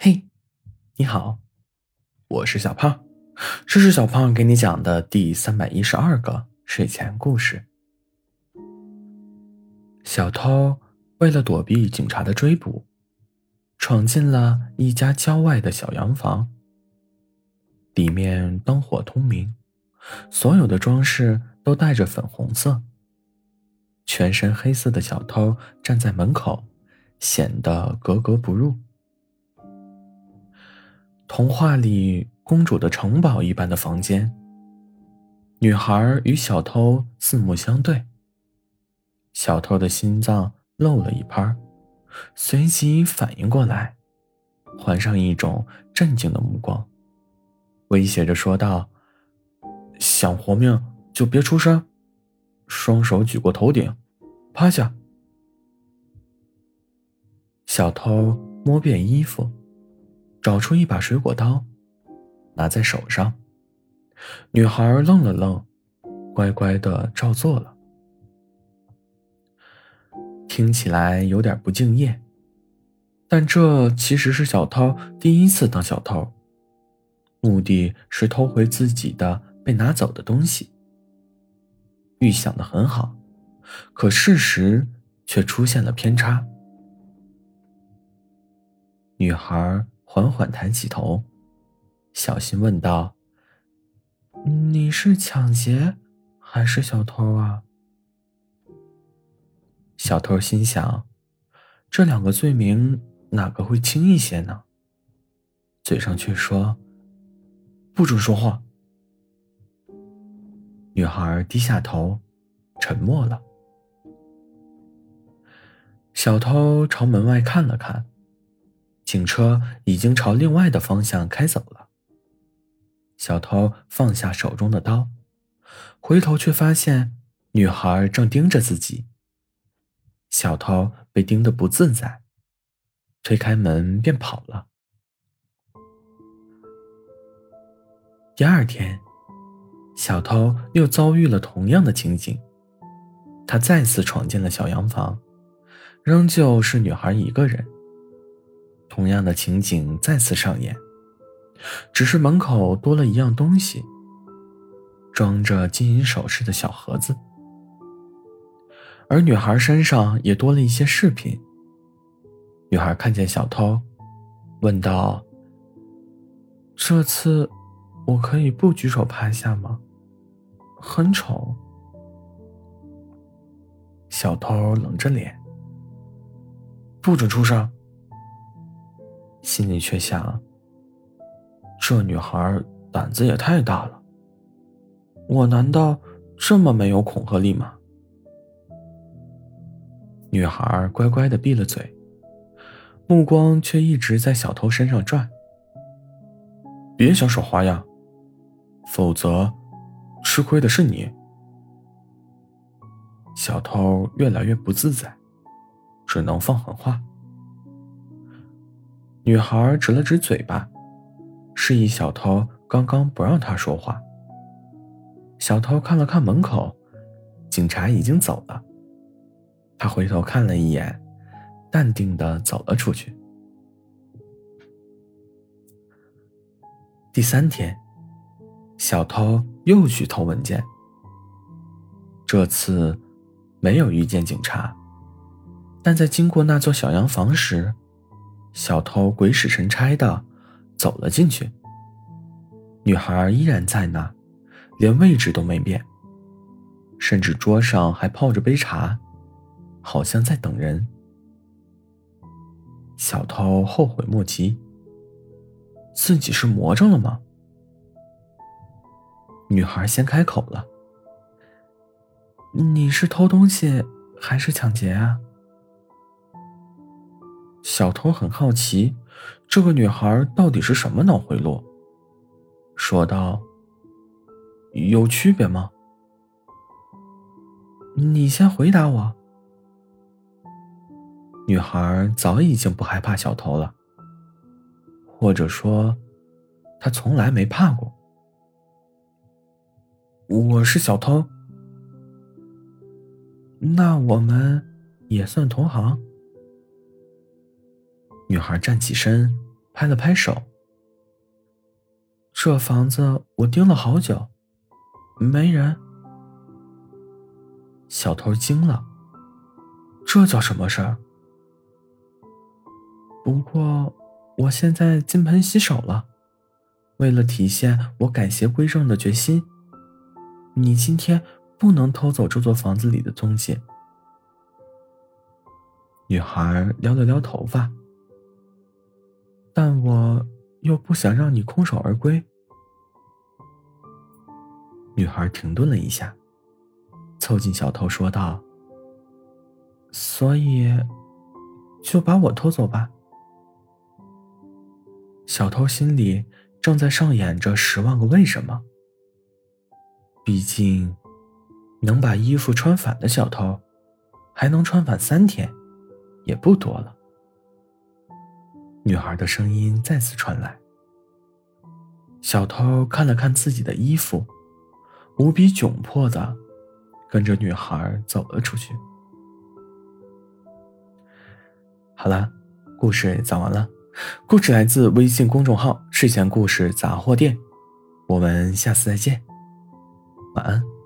嘿，你好，我是小胖，这是小胖给你讲的第三百一十二个睡前故事。小偷为了躲避警察的追捕，闯进了一家郊外的小洋房，里面灯火通明，所有的装饰都带着粉红色。全身黑色的小偷站在门口，显得格格不入。童话里公主的城堡一般的房间，女孩与小偷四目相对。小偷的心脏漏了一拍，随即反应过来，换上一种镇静的目光，威胁着说道：“想活命就别出声，双手举过头顶，趴下。”小偷摸遍衣服。找出一把水果刀，拿在手上。女孩愣了愣，乖乖的照做了。听起来有点不敬业，但这其实是小偷第一次当小偷，目的是偷回自己的被拿走的东西。预想的很好，可事实却出现了偏差。女孩。缓缓抬起头，小心问道：“你是抢劫还是小偷啊？”小偷心想：“这两个罪名哪个会轻一些呢？”嘴上却说：“不准说话。”女孩低下头，沉默了。小偷朝门外看了看。警车已经朝另外的方向开走了。小偷放下手中的刀，回头却发现女孩正盯着自己。小偷被盯得不自在，推开门便跑了。第二天，小偷又遭遇了同样的情景，他再次闯进了小洋房，仍旧是女孩一个人。同样的情景再次上演，只是门口多了一样东西，装着金银首饰的小盒子，而女孩身上也多了一些饰品。女孩看见小偷，问道：“这次我可以不举手趴下吗？很丑。”小偷冷着脸：“不准出声。”心里却想：这女孩胆子也太大了。我难道这么没有恐吓力吗？女孩乖乖的闭了嘴，目光却一直在小偷身上转。别想耍花样，否则吃亏的是你。小偷越来越不自在，只能放狠话。女孩指了指嘴巴，示意小偷刚刚不让她说话。小偷看了看门口，警察已经走了。他回头看了一眼，淡定的走了出去。第三天，小偷又去偷文件，这次没有遇见警察，但在经过那座小洋房时。小偷鬼使神差的走了进去，女孩依然在那，连位置都没变，甚至桌上还泡着杯茶，好像在等人。小偷后悔莫及，自己是魔怔了吗？女孩先开口了：“你是偷东西还是抢劫啊？”小偷很好奇，这个女孩到底是什么脑回路，说道：“有区别吗？”你先回答我。女孩早已经不害怕小偷了，或者说，她从来没怕过。我是小偷，那我们也算同行。女孩站起身，拍了拍手。这房子我盯了好久，没人。小偷惊了，这叫什么事儿？不过我现在金盆洗手了，为了体现我改邪归正的决心，你今天不能偷走这座房子里的东西。女孩撩了撩头发，但我又不想让你空手而归。女孩停顿了一下，凑近小偷说道：“所以，就把我偷走吧。”小偷心里正在上演着十万个为什么。毕竟，能把衣服穿反的小偷，还能穿反三天。也不多了。女孩的声音再次传来。小偷看了看自己的衣服，无比窘迫的跟着女孩走了出去。好了，故事讲完了。故事来自微信公众号“睡前故事杂货店”。我们下次再见，晚安。